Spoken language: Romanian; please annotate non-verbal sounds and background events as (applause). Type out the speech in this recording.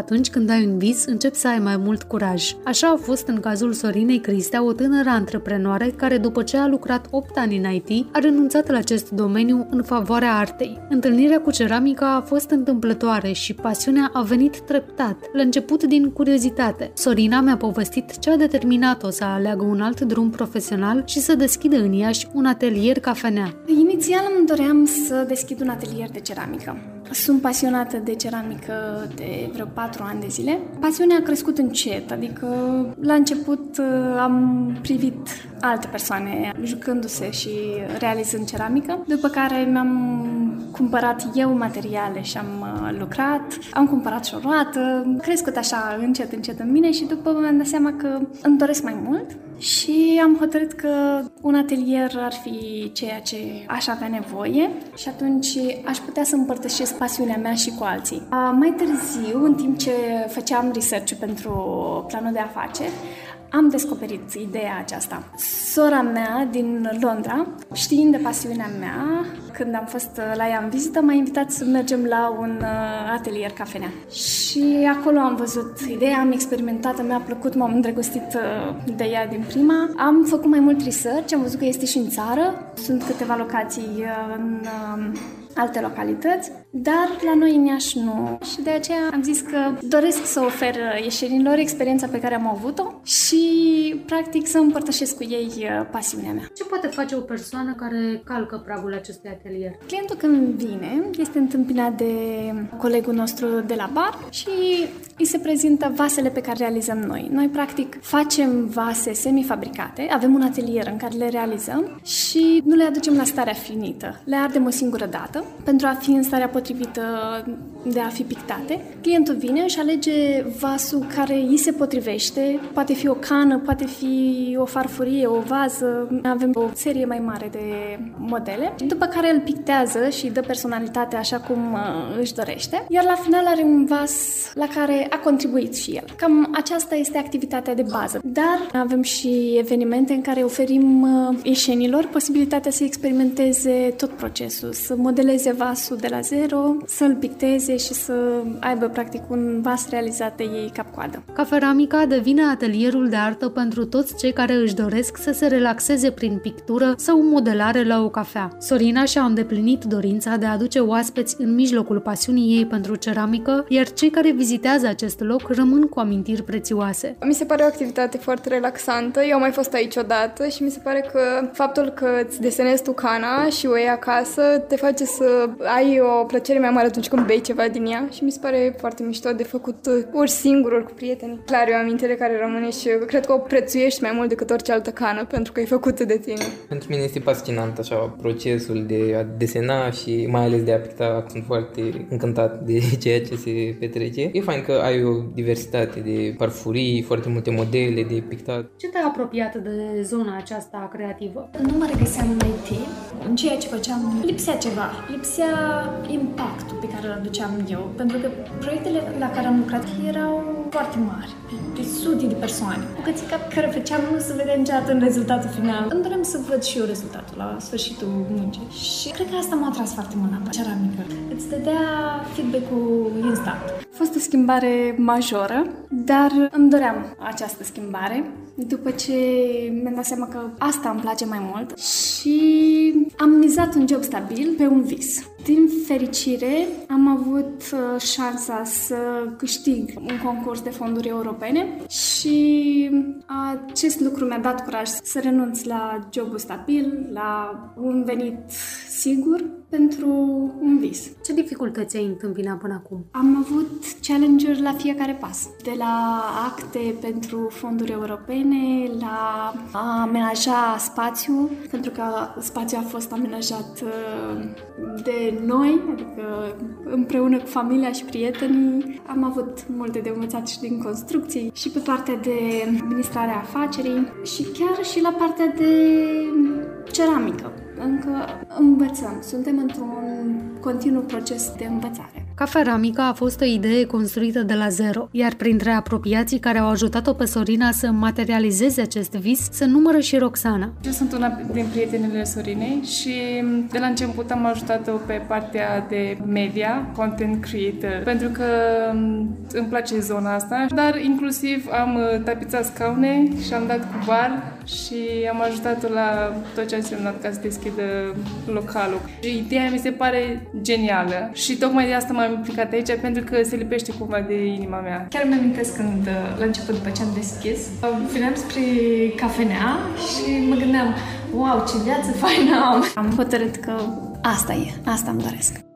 Atunci când ai un vis, începi să ai mai mult curaj. Așa a fost în cazul Sorinei Cristea, o tânără antreprenoare care, după ce a lucrat 8 ani în IT, a renunțat la acest domeniu în favoarea artei. Întâlnirea cu ceramica a fost întâmplătoare și pasiunea a venit treptat, la început din curiozitate. Sorina mi-a povestit ce a determinat-o să aleagă un alt drum profesional și să deschidă în Iași un atelier cafenea. Inițial îmi doream să deschid un atelier de ceramică. Sunt pasionată de ceramică de vreo patru ani de zile. Pasiunea a crescut încet, adică la început uh, am privit alte persoane jucându-se și realizând ceramică, după care mi-am cumpărat eu materiale și am uh, lucrat, am cumpărat și o roată, crescut așa încet, încet în mine și după mi-am dat seama că îmi doresc mai mult și am hotărât că un atelier ar fi ceea ce aș avea nevoie și atunci aș putea să împărtășesc pasiunea mea și cu alții. Mai târziu, în timp ce făceam research pentru planul de afaceri, am descoperit ideea aceasta. Sora mea din Londra, știind de pasiunea mea, când am fost la ea în vizită, m-a invitat să mergem la un uh, atelier cafenea. Și acolo am văzut ideea, am experimentat, mi-a plăcut, m-am îndrăgostit uh, de ea din prima. Am făcut mai mult research, am văzut că este și în țară. Sunt câteva locații uh, în alte localități, dar la noi în Iași nu. Și de aceea am zis că doresc să ofer ieșenilor experiența pe care am avut-o și practic să împărtășesc cu ei uh, pasiunea mea. Ce poate face o persoană care calcă pragul acestui atelier? Clientul când vine este întâmpinat de colegul nostru de la bar și îi se prezintă vasele pe care realizăm noi. Noi practic facem vase semifabricate, avem un atelier în care le realizăm și nu le aducem la starea finită. Le ardem o singură dată pentru a fi în starea potrivită de a fi pictate. Clientul vine și alege vasul care îi se potrivește. Poate fi o cană, poate fi o farfurie, o vază. Avem o serie mai mare de modele, după care îl pictează și dă personalitate așa cum uh, își dorește. Iar la final are un vas la care a contribuit și el. Cam aceasta este activitatea de bază. Dar avem și evenimente în care oferim uh, ieșenilor posibilitatea să experimenteze tot procesul, să modeleze modeleze vasul de la zero, să-l picteze și să aibă practic un vas realizat de ei cap-coadă. Caferamica devine atelierul de artă pentru toți cei care își doresc să se relaxeze prin pictură sau modelare la o cafea. Sorina și-a îndeplinit dorința de a aduce oaspeți în mijlocul pasiunii ei pentru ceramică, iar cei care vizitează acest loc rămân cu amintiri prețioase. Mi se pare o activitate foarte relaxantă. Eu am mai fost aici odată și mi se pare că faptul că îți desenezi tu cana și o iei acasă te face să să ai o plăcere mai mare atunci când bei ceva din ea și mi se pare foarte mișto de făcut uh, ori singur, ori cu prieteni. Clar, e o amintire care rămâne și cred că o prețuiești mai mult decât orice altă cană pentru că e făcută de tine. Pentru mine este fascinant așa procesul de a desena și mai ales de a picta. Sunt foarte încântat de (laughs) ceea ce se petrece. E fain că ai o diversitate de parfurii, foarte multe modele de pictat. Ce te-a apropiat de zona aceasta creativă? Nu mă regăseam în IT. În ceea ce făceam lipsea ceva lipsea impactul pe care îl aduceam eu, pentru că proiectele la care am lucrat erau foarte mari, de sute de persoane. Bucățica pe care făceam nu se vedea niciodată în rezultatul final. Îmi doream să văd și eu rezultatul la sfârșitul muncii. Și cred că asta m-a atras foarte mult la ceramică. Îți dădea feedback-ul instant. A fost o schimbare majoră, dar îmi doream această schimbare după ce mi-am dat seama că asta îmi place mai mult și am mizat un job stabil pe un vis. Din fericire, am avut uh, șansa să câștig un concurs de fonduri europene și acest lucru mi-a dat curaj să renunț la jobul stabil, la un venit sigur pentru un vis. Ce dificultăți ai întâmpinat până acum? Am avut challenge-uri la fiecare pas. De la acte pentru fonduri europene, la a amenaja spațiu, pentru că spațiul a fost amenajat uh, de noi, adică împreună cu familia și prietenii. Am avut multe de învățat și din construcții și pe partea de administrarea afacerii și chiar și la partea de ceramică încă învățăm. Suntem într-un continuu proces de învățare. Cafea Ramica a fost o idee construită de la zero, iar printre apropiații care au ajutat-o pe Sorina să materializeze acest vis se numără și Roxana. Eu sunt una din prietenele Sorinei și de la început am ajutat-o pe partea de media, content creator, pentru că îmi place zona asta, dar inclusiv am uh, tapițat scaune și am dat cu bar și am ajutat-o la tot ce a însemnat ca să deschidă localul. Ideea mi se pare genială și tocmai de asta m-am implicat aici pentru că se lipește cumva de inima mea. Chiar mi amintesc când, uh, la început, după ce am deschis, veneam spre cafenea și mă gândeam, wow, ce viață faină am! Am hotărât că asta e, asta îmi doresc.